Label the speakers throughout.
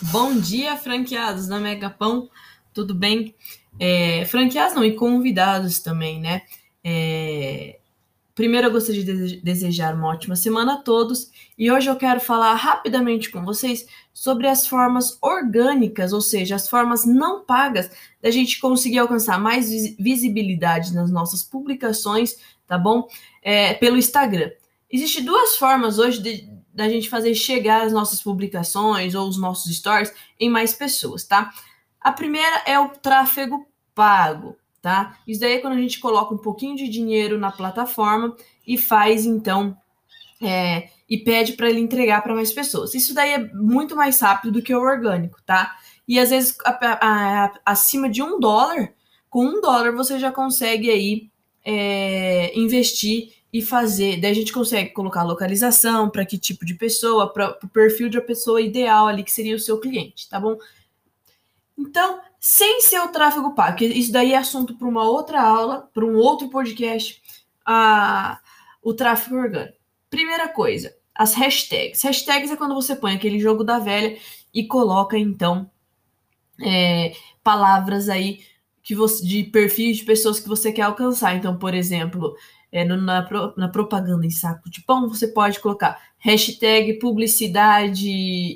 Speaker 1: Bom dia, franqueados da Megapão, tudo bem? É, franqueados não, e convidados também, né? É, primeiro eu gostaria de desejar uma ótima semana a todos e hoje eu quero falar rapidamente com vocês sobre as formas orgânicas, ou seja, as formas não pagas da gente conseguir alcançar mais visibilidade nas nossas publicações, tá bom? É, pelo Instagram. Existem duas formas hoje de, da gente fazer chegar as nossas publicações ou os nossos stories em mais pessoas, tá? A primeira é o tráfego pago, tá? Isso daí é quando a gente coloca um pouquinho de dinheiro na plataforma e faz então é, e pede para ele entregar para mais pessoas. Isso daí é muito mais rápido do que o orgânico, tá? E às vezes a, a, a, acima de um dólar, com um dólar você já consegue aí é, investir e fazer. Daí a gente consegue colocar localização para que tipo de pessoa, para o perfil de a pessoa ideal ali, que seria o seu cliente, tá bom? Então, sem ser o tráfego pago, que isso daí é assunto para uma outra aula, para um outro podcast, a, o tráfego orgânico. Primeira coisa, as hashtags. Hashtags é quando você põe aquele jogo da velha e coloca, então, é, palavras aí que você, de perfis de pessoas que você quer alcançar. Então, por exemplo, é, no, na, na, propaganda em saco de pão, você pode colocar hashtag publicidade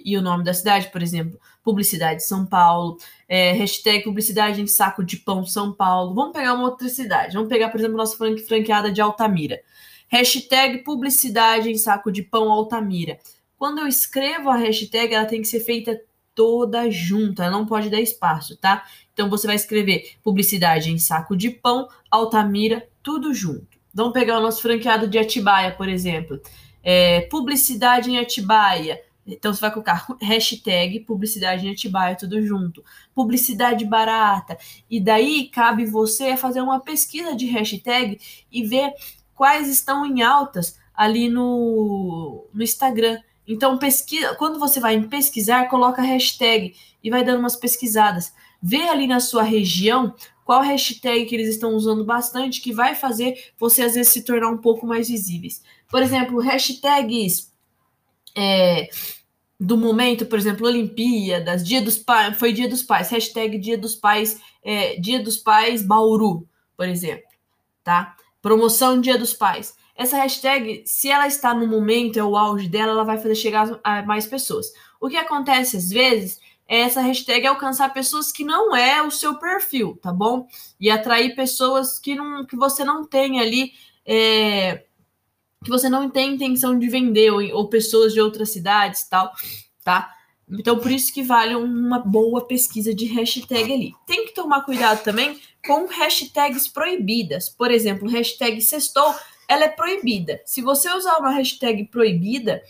Speaker 1: e o nome da cidade, por exemplo, publicidade São Paulo, é, hashtag publicidade em saco de pão São Paulo. Vamos pegar uma outra cidade. Vamos pegar, por exemplo, nossa franqueada de Altamira. Hashtag publicidade em saco de pão Altamira. Quando eu escrevo a hashtag, ela tem que ser feita toda junta, ela não pode dar espaço, tá? Então você vai escrever publicidade em saco de pão, Altamira, tudo junto. Vamos pegar o nosso franqueado de Atibaia, por exemplo. É, publicidade em Atibaia. Então você vai colocar hashtag publicidade em Atibaia, tudo junto. Publicidade barata. E daí cabe você fazer uma pesquisa de hashtag e ver quais estão em altas ali no, no Instagram. Então, pesquisa, quando você vai em pesquisar, coloca hashtag e vai dando umas pesquisadas. Vê ali na sua região qual hashtag que eles estão usando bastante que vai fazer você às vezes se tornar um pouco mais visíveis. Por exemplo, hashtags é, do momento, por exemplo, Olimpíadas, Dia dos Pais, foi Dia dos Pais, hashtag Dia dos Pais, é, Dia dos Pais Bauru, por exemplo, tá? Promoção Dia dos Pais. Essa hashtag, se ela está no momento, é o auge dela, ela vai fazer chegar a mais pessoas. O que acontece às vezes essa hashtag alcançar pessoas que não é o seu perfil, tá bom? E atrair pessoas que, não, que você não tem ali, é, que você não tem intenção de vender, ou, ou pessoas de outras cidades tal, tá? Então, por isso que vale uma boa pesquisa de hashtag ali. Tem que tomar cuidado também com hashtags proibidas. Por exemplo, hashtag sextou, ela é proibida. Se você usar uma hashtag proibida,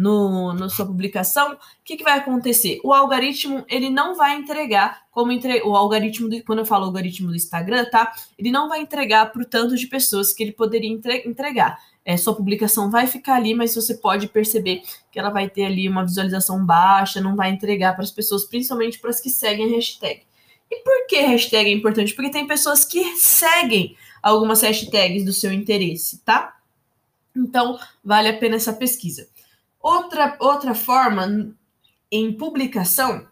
Speaker 1: no, na sua publicação, o que, que vai acontecer? O algoritmo ele não vai entregar como entre... o algoritmo do... quando eu falo algoritmo do Instagram, tá? Ele não vai entregar para o tanto de pessoas que ele poderia entre... entregar. É, sua publicação vai ficar ali, mas você pode perceber que ela vai ter ali uma visualização baixa, não vai entregar para as pessoas, principalmente para as que seguem a hashtag. E por que hashtag é importante? Porque tem pessoas que seguem algumas hashtags do seu interesse, tá? Então, vale a pena essa pesquisa. Outra, outra forma em publicação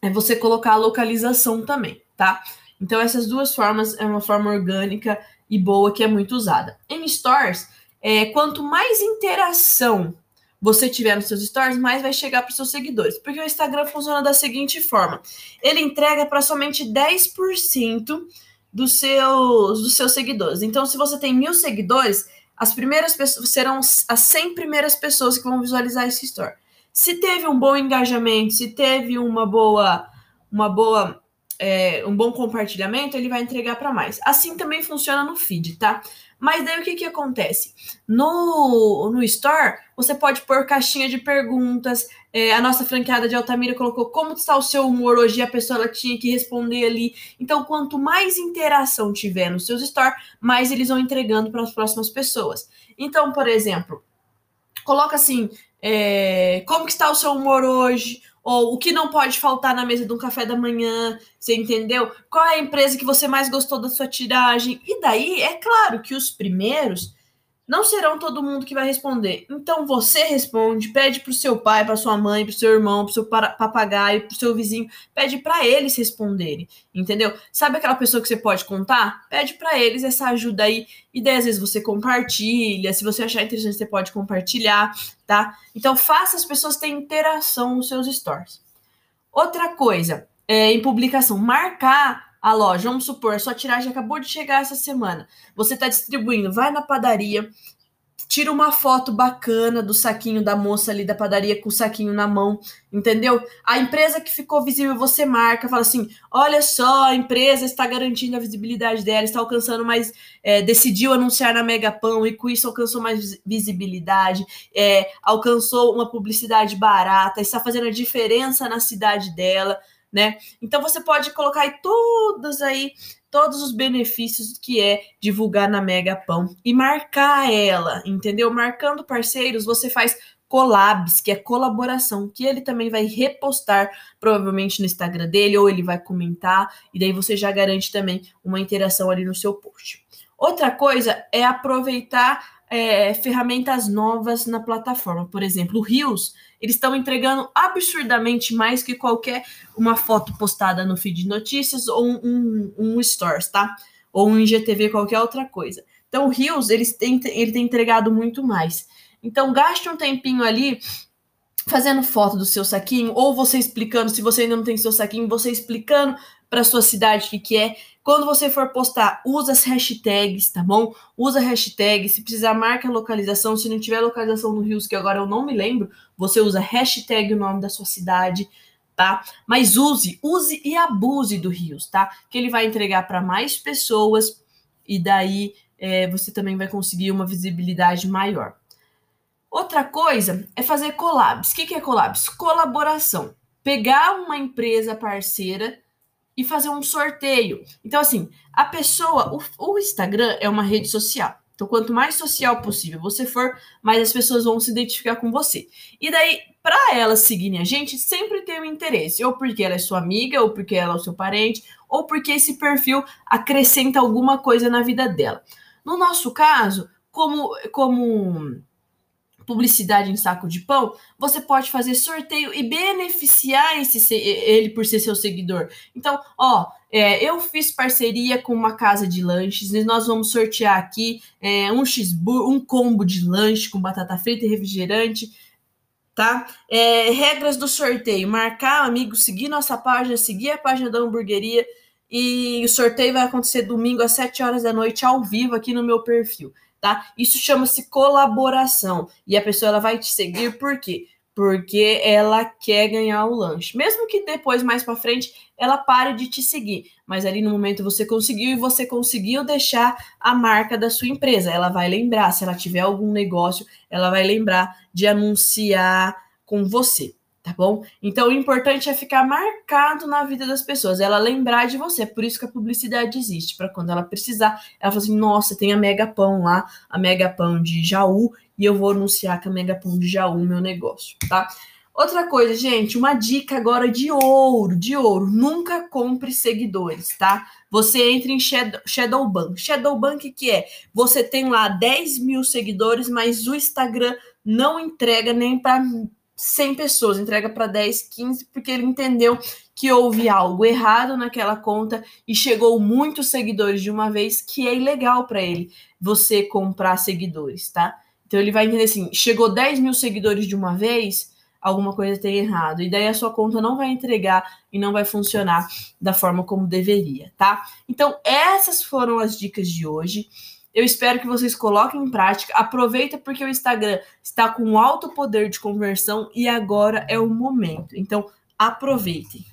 Speaker 1: é você colocar a localização também, tá? Então, essas duas formas é uma forma orgânica e boa que é muito usada. Em stores, é, quanto mais interação você tiver nos seus stories, mais vai chegar para os seus seguidores. Porque o Instagram funciona da seguinte forma: ele entrega para somente 10% dos seus, dos seus seguidores. Então, se você tem mil seguidores, as primeiras pessoas serão as 100 primeiras pessoas que vão visualizar esse store. Se teve um bom engajamento, se teve uma boa, uma boa, é, um bom compartilhamento, ele vai entregar para mais. Assim também funciona no feed, tá? Mas daí o que, que acontece? No, no Store, você pode pôr caixinha de perguntas. É, a nossa franqueada de Altamira colocou como está o seu humor hoje a pessoa tinha que responder ali. Então, quanto mais interação tiver nos seus Store, mais eles vão entregando para as próximas pessoas. Então, por exemplo, coloca assim: é, como está o seu humor hoje? Ou o que não pode faltar na mesa de um café da manhã, você entendeu? Qual é a empresa que você mais gostou da sua tiragem? E daí, é claro que os primeiros não serão todo mundo que vai responder. Então você responde, pede para o seu pai, para sua mãe, para o seu irmão, para o seu papagaio, para o seu vizinho, pede para eles responderem, entendeu? Sabe aquela pessoa que você pode contar? Pede para eles essa ajuda aí e daí às vezes você compartilha, se você achar interessante você pode compartilhar, tá? Então faça as pessoas terem interação nos seus stories. Outra coisa, é, em publicação, marcar a loja, vamos supor, sua tiragem acabou de chegar essa semana. Você está distribuindo, vai na padaria, tira uma foto bacana do saquinho da moça ali da padaria com o saquinho na mão, entendeu? A empresa que ficou visível, você marca, fala assim: olha só, a empresa está garantindo a visibilidade dela, está alcançando mais, é, decidiu anunciar na Megapão e com isso alcançou mais visibilidade, é, alcançou uma publicidade barata, está fazendo a diferença na cidade dela né? Então você pode colocar aí aí todos os benefícios que é divulgar na Mega Pão e marcar ela, entendeu? Marcando parceiros, você faz collabs, que é colaboração, que ele também vai repostar provavelmente no Instagram dele ou ele vai comentar e daí você já garante também uma interação ali no seu post. Outra coisa é aproveitar é, ferramentas novas na plataforma. Por exemplo, o Rios, eles estão entregando absurdamente mais que qualquer uma foto postada no feed de notícias ou um, um, um Stories, tá? Ou um IGTV, qualquer outra coisa. Então, o Rios, eles têm, ele tem entregado muito mais. Então, gaste um tempinho ali fazendo foto do seu saquinho, ou você explicando, se você ainda não tem seu saquinho, você explicando para sua cidade que, que é. Quando você for postar, usa as hashtags, tá bom? Usa hashtag, se precisar, marca a localização. Se não tiver localização no Rios, que agora eu não me lembro, você usa hashtag o nome da sua cidade, tá? Mas use, use e abuse do Rios, tá? Que ele vai entregar para mais pessoas e daí é, você também vai conseguir uma visibilidade maior. Outra coisa é fazer collabs. O que, que é collabs? Colaboração. Pegar uma empresa parceira e fazer um sorteio. Então, assim, a pessoa, o, o, Instagram é uma rede social. Então, quanto mais social possível você for, mais as pessoas vão se identificar com você. E daí, para elas seguirem a gente, sempre tem um interesse, ou porque ela é sua amiga, ou porque ela é o seu parente, ou porque esse perfil acrescenta alguma coisa na vida dela. No nosso caso, como como publicidade em saco de pão, você pode fazer sorteio e beneficiar esse, ele por ser seu seguidor. Então, ó, é, eu fiz parceria com uma casa de lanches e nós vamos sortear aqui é, um cheeseburger, um combo de lanche com batata frita e refrigerante, tá? É, regras do sorteio: marcar amigo, seguir nossa página, seguir a página da hamburgueria. E o sorteio vai acontecer domingo às 7 horas da noite, ao vivo, aqui no meu perfil tá? Isso chama-se colaboração. E a pessoa ela vai te seguir por quê? Porque ela quer ganhar o lanche. Mesmo que depois, mais para frente, ela pare de te seguir. Mas ali no momento você conseguiu e você conseguiu deixar a marca da sua empresa. Ela vai lembrar, se ela tiver algum negócio, ela vai lembrar de anunciar com você tá bom? Então o importante é ficar marcado na vida das pessoas, ela lembrar de você. É por isso que a publicidade existe, para quando ela precisar, ela fala assim: "Nossa, tem a Mega Pão lá, a Mega Pão de Jaú, e eu vou anunciar que a Mega Pão de Jaú meu negócio", tá? Outra coisa, gente, uma dica agora de ouro, de ouro. Nunca compre seguidores, tá? Você entra em Shadow, Shadowban. Shadowban, o que, que é? Você tem lá 10 mil seguidores, mas o Instagram não entrega nem para 100 pessoas, entrega para 10, 15, porque ele entendeu que houve algo errado naquela conta e chegou muitos seguidores de uma vez, que é ilegal para ele você comprar seguidores, tá? Então ele vai entender assim: chegou 10 mil seguidores de uma vez, alguma coisa tem errado. E daí a sua conta não vai entregar e não vai funcionar da forma como deveria, tá? Então, essas foram as dicas de hoje. Eu espero que vocês coloquem em prática. Aproveita porque o Instagram está com alto poder de conversão e agora é o momento. Então, aproveitem.